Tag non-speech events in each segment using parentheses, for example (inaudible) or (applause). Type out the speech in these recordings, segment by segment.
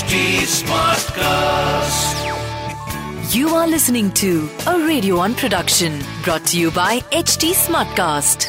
HT Smartcast. You are listening to a Radio 1 production brought to you by HT Smartcast.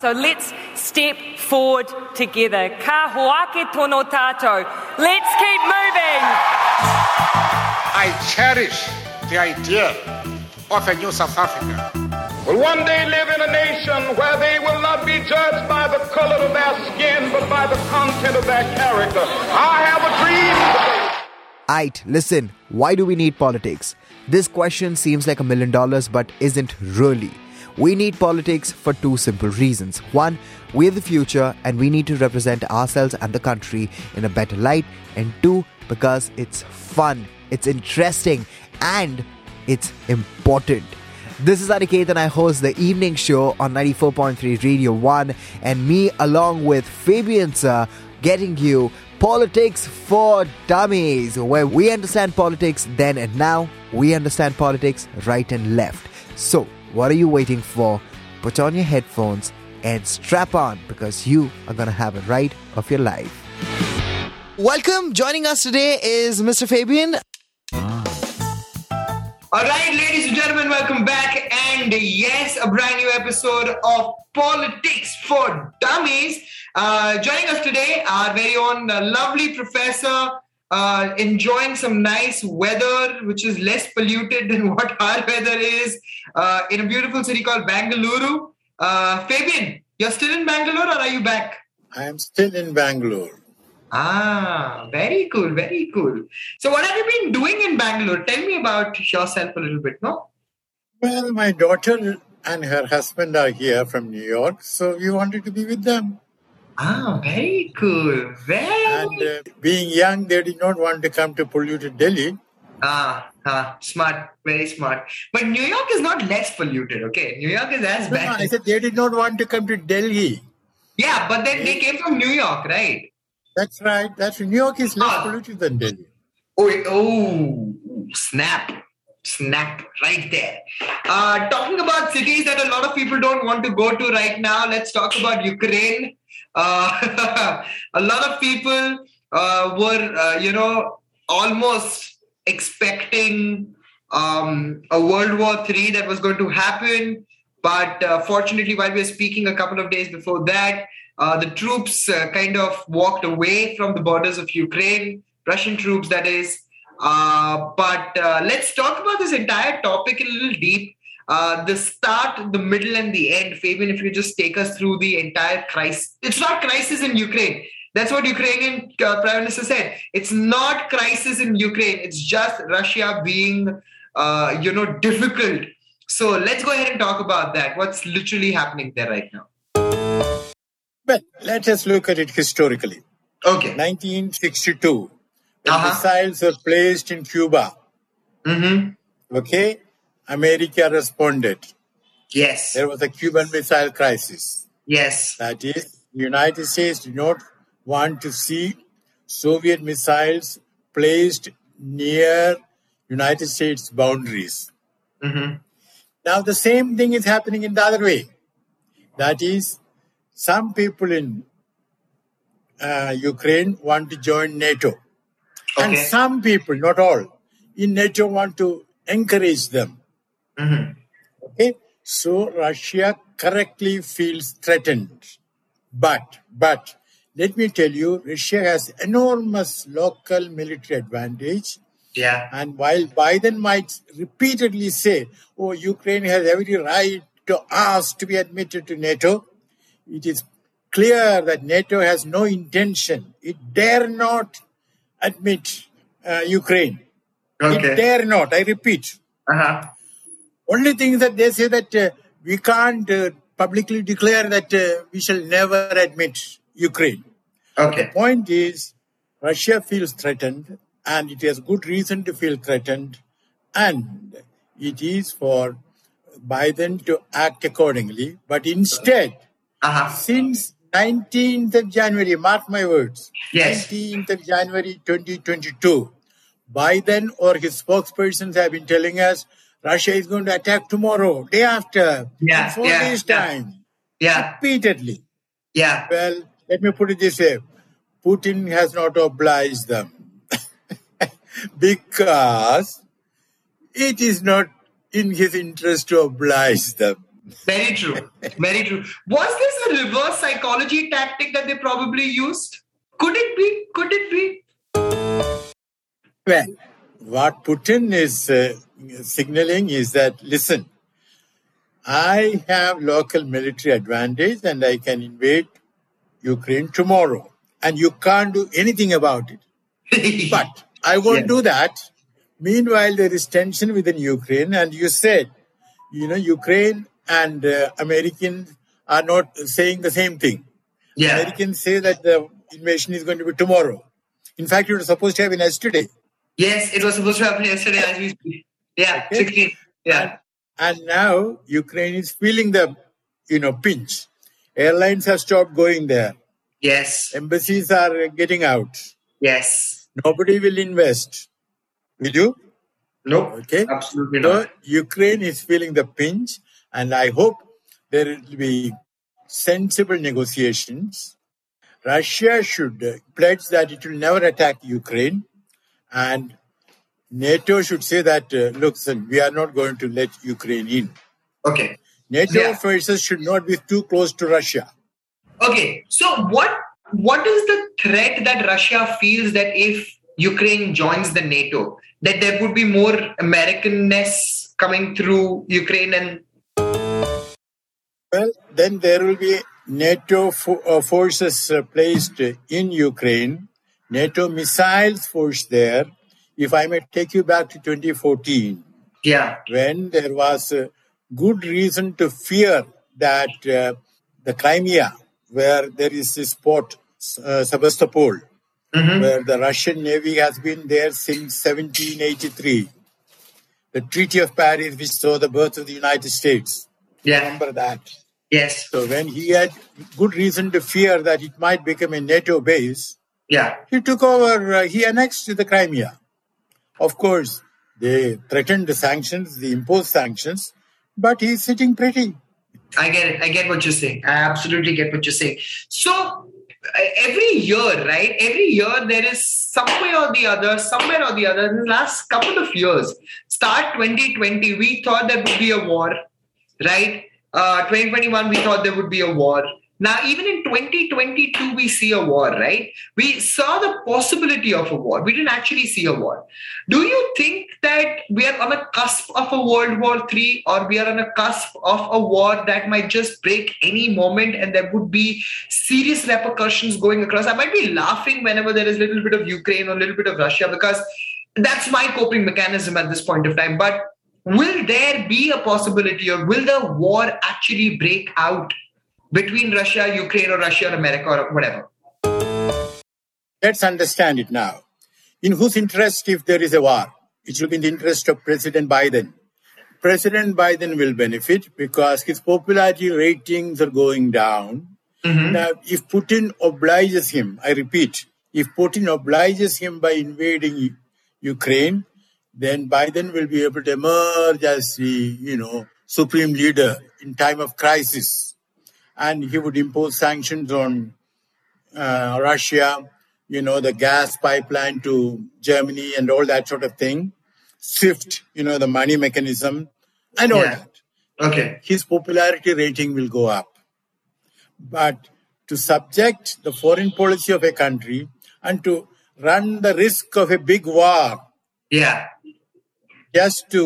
So let's step forward together. Ka hoake tono tato. Let's keep moving. I cherish the idea of a new South Africa. Will one day live in a nation where they will not be judged by the color of their skin, but by the content of their character. I have a dream. Aight, listen, why do we need politics? This question seems like a million dollars, but isn't really. We need politics for two simple reasons. One, we're the future and we need to represent ourselves and the country in a better light. And two, because it's fun, it's interesting, and it's important. This is Aniket and I host the evening show on 94.3 Radio 1 and me along with Fabian sir getting you Politics for Dummies where we understand politics then and now. We understand politics right and left. So, what are you waiting for? Put on your headphones and strap on because you are going to have a ride of your life. Welcome. Joining us today is Mr. Fabian. All right, ladies and gentlemen, welcome back. And yes, a brand new episode of Politics for Dummies. Uh, joining us today, our very own uh, lovely professor, uh, enjoying some nice weather, which is less polluted than (laughs) what our weather is, uh, in a beautiful city called Bangalore. Uh, Fabian, you're still in Bangalore or are you back? I am still in Bangalore. Ah, very cool, very cool. So, what have you been doing in Bangalore? Tell me about yourself a little bit, no? Well, my daughter and her husband are here from New York, so we wanted to be with them. Ah, very cool. Very And uh, being young, they did not want to come to polluted Delhi. Ah, ah, smart, very smart. But New York is not less polluted, okay? New York is as No, bad. I said they did not want to come to Delhi. yeah, but then they came from New York, right? That's right. That's New York is less Ah. polluted than Delhi. Oh, oh, snap, snap, right there. Uh, talking about cities that a lot of people don't want to go to right now, let's talk about Ukraine. Uh, (laughs) a lot of people uh, were, uh, you know, almost expecting um, a World War III that was going to happen. But uh, fortunately, while we were speaking a couple of days before that, uh, the troops uh, kind of walked away from the borders of Ukraine, Russian troops, that is. Uh, but uh, let's talk about this entire topic a little deep. Uh, the start, the middle, and the end. Fabian, if you just take us through the entire crisis. It's not crisis in Ukraine. That's what Ukrainian Prime Minister said. It's not crisis in Ukraine. It's just Russia being, you know, difficult. So let's go ahead and talk about that. What's literally happening there right now? Well, let us look at it historically. Okay. 1962, when Uh-huh. missiles were placed in Cuba, Mm-hmm. okay, America responded. Yes. There was a Cuban missile crisis. Yes. That is, the United States did not want to see Soviet missiles placed near United States boundaries. Mm-hmm. Now, the same thing is happening in the other way. That is, some people in uh, Ukraine want to join NATO. And some people, not all, in NATO want to encourage them. Mm-hmm. Okay, so Russia correctly feels threatened, but but let me tell you, Russia has enormous local military advantage. Yeah. And while Biden might repeatedly say, "Oh, Ukraine has every right to ask to be admitted to NATO," it is clear that NATO has no intention. It dare not admit uh, Ukraine. Okay. It dare not. I repeat. Uh-huh. Only thing that they say that uh, we can't uh, publicly declare that uh, we shall never admit Ukraine. Okay. Point is, Russia feels threatened, and it has good reason to feel threatened, and it is for Biden to act accordingly. But instead, Uh-huh. since 19th of January, mark my words, Yes. 19th of January 2022, Biden or his spokespersons have been telling us Russia is going to attack tomorrow, day after, Yeah, four yeah, days' yeah. time, Yeah. repeatedly. Yeah. Well, let me put it this way. Putin has not obliged them because it is not in his interest to oblige them. Very true. Very true. Was this a reverse psychology tactic that they probably used? Could it be? Could it be? Well, what Putin is uh, signaling is that listen, I have local military advantage and I can invade Ukraine tomorrow, and you can't do anything about it. (laughs) but I won't Yeah. do that. Meanwhile, there is tension within Ukraine, and you said, you know, Ukraine and uh, Americans are not saying the same thing. Yeah. Americans say that the invasion is going to be tomorrow. In fact, it was supposed to happen yesterday. Yes, it was supposed to happen yesterday as we speak. Yeah, Okay. 16. Yeah. And now Ukraine is feeling the, you know, pinch. Airlines have stopped going there. Yes. Embassies are getting out. Yes. Nobody will invest. Will you? Nope. Okay. Absolutely So. Ukraine is feeling the pinch, and I hope there will be sensible negotiations. Russia should pledge that it will never attack Ukraine, and NATO should say that, uh, look, son, we are not going to let Ukraine in. Okay. NATO Yeah. forces should not be too close to Russia. Okay. So what what is the threat that Russia feels that if Ukraine joins the NATO, that there would be more Americanness coming through Ukraine and Well, then there will be NATO fo- uh, forces uh, placed in Ukraine, NATO missiles force there. If I may take you back to 2014, yeah. when there was uh, good reason to fear that uh, the Crimea, where there is this port, uh, Sebastopol, where the Russian Navy has been there since 1783, the Treaty of Paris, which saw the birth of the United States. Yeah. Remember that. Yes. So when he had good reason to fear that it might become a NATO base, Yeah. he took over, uh, he annexed the Crimea. Of course, they threatened the sanctions, they imposed sanctions, but he's sitting pretty. I get it. I get what you're saying. I absolutely get what you're saying. So every year, right? Every year there is some way or the other, somewhere or the other. In the last couple of years, start 2020, we thought there would be a war, right? Uh, 2021, we thought there would be a war. Now, even in 2022, we see a war, right? We saw the possibility of a war. We didn't actually see a war. Do you think that we are on a cusp of a World War III or we are on a cusp of a war that might just break any moment and there would be serious repercussions going across? I might be laughing whenever there is a little bit of Ukraine or a little bit of Russia because that's my coping mechanism at this point of time. But will there be a possibility or will the war actually break out between Russia, Ukraine, or Russia, or America, or whatever? Let's understand it now. In whose interest, if there is a war? It will be in the interest of President Biden. President Biden will benefit because his popularity ratings are going down. Mm-hmm. Now, if Putin obliges him, I repeat, if Putin obliges him by invading Ukraine, then Biden will be able to emerge as the, you know, supreme leader in time of crisis. And he would impose sanctions on uh, Russia, you know, the gas pipeline to Germany and all that sort of thing. SWIFT, you know, the money mechanism and all Yeah. that. Okay. His popularity rating will go up. But to subject the foreign policy of a country and to run the risk of a big war Yeah. just to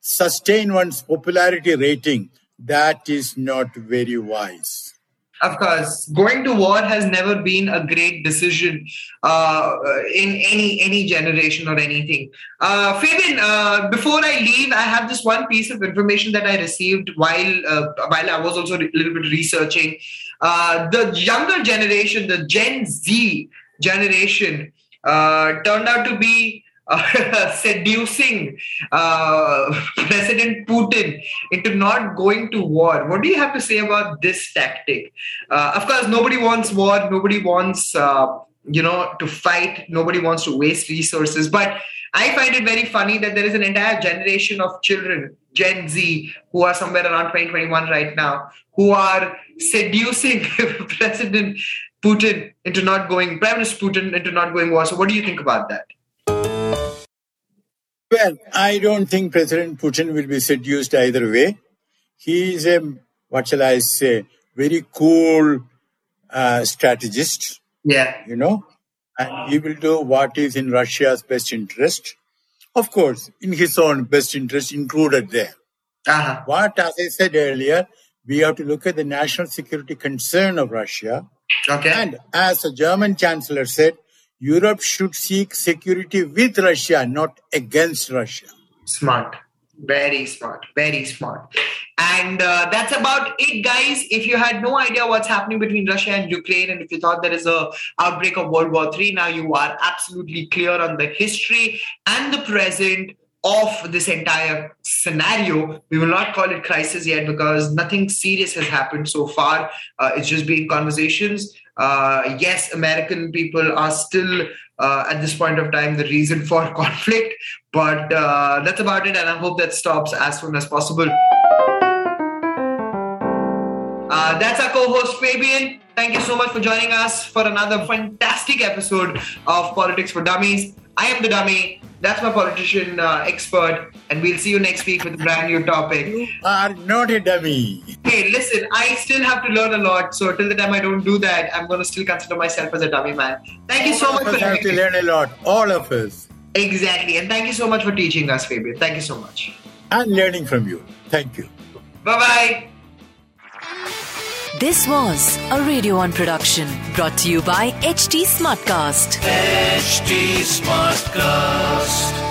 sustain one's popularity rating, that is not very wise. Of course, going to war has never been a great decision uh, in any any generation or anything. Uh, Fabian, uh, before I leave, I have this one piece of information that I received while uh, while I was also a little bit researching. Uh, the younger generation, the Gen Z generation, uh, turned out to be uh, (laughs) seducing uh, President Putin into not going to war. What do you have to say about this tactic? Uh, of course, nobody wants war. Nobody wants, uh, you know, to fight. Nobody wants to waste resources. But I find it very funny that there is an entire generation of children, Gen Z, who are somewhere around 2021 right now, who are seducing (laughs) President Putin into not going, Prime Minister Putin into not going war. So, what do you think about that? Well, I don't think President Putin will be seduced either way. He is a, what shall I say, very cool uh, strategist, Yeah. you know, and he will do what is in Russia's best interest. Of course, in his own best interest included there. Uh-huh. What, as I said earlier, we have to look at the national security concern of Russia. Okay. And as the German Chancellor said, Europe should seek security with Russia, not against Russia. Smart. Very smart. Very smart. And uh, that's about it, guys. If you had no idea what's happening between Russia and Ukraine, and if you thought there is a outbreak of World War III, now you are absolutely clear on the history and the present of this entire scenario. We will not call it crisis yet because nothing serious has happened so far. Uh, it's just been conversations. Uh, yes, American people are still uh, at this point of time the reason for (laughs) conflict, but uh, that's about it. And I hope that stops as soon as possible. Uh, that's our co-host Fabian. Thank you so much for joining us for another fantastic episode of Politics for Dummies. I am the dummy. That's my politician uh, expert, and we'll see you next week with a brand new topic. You are not a dummy. Hey, listen, I still have to learn a lot. So till the time I don't do that, I'm going to still consider myself as a dummy man. Thank you so All much of for us have having to me. learn a lot. All of us. Exactly, and thank you so much for teaching us, Fabian. Thank you so much. I'm learning from you. Thank you. Bye bye. This was a Radio 1 production brought to you by HT Smartcast. HT Smartcast.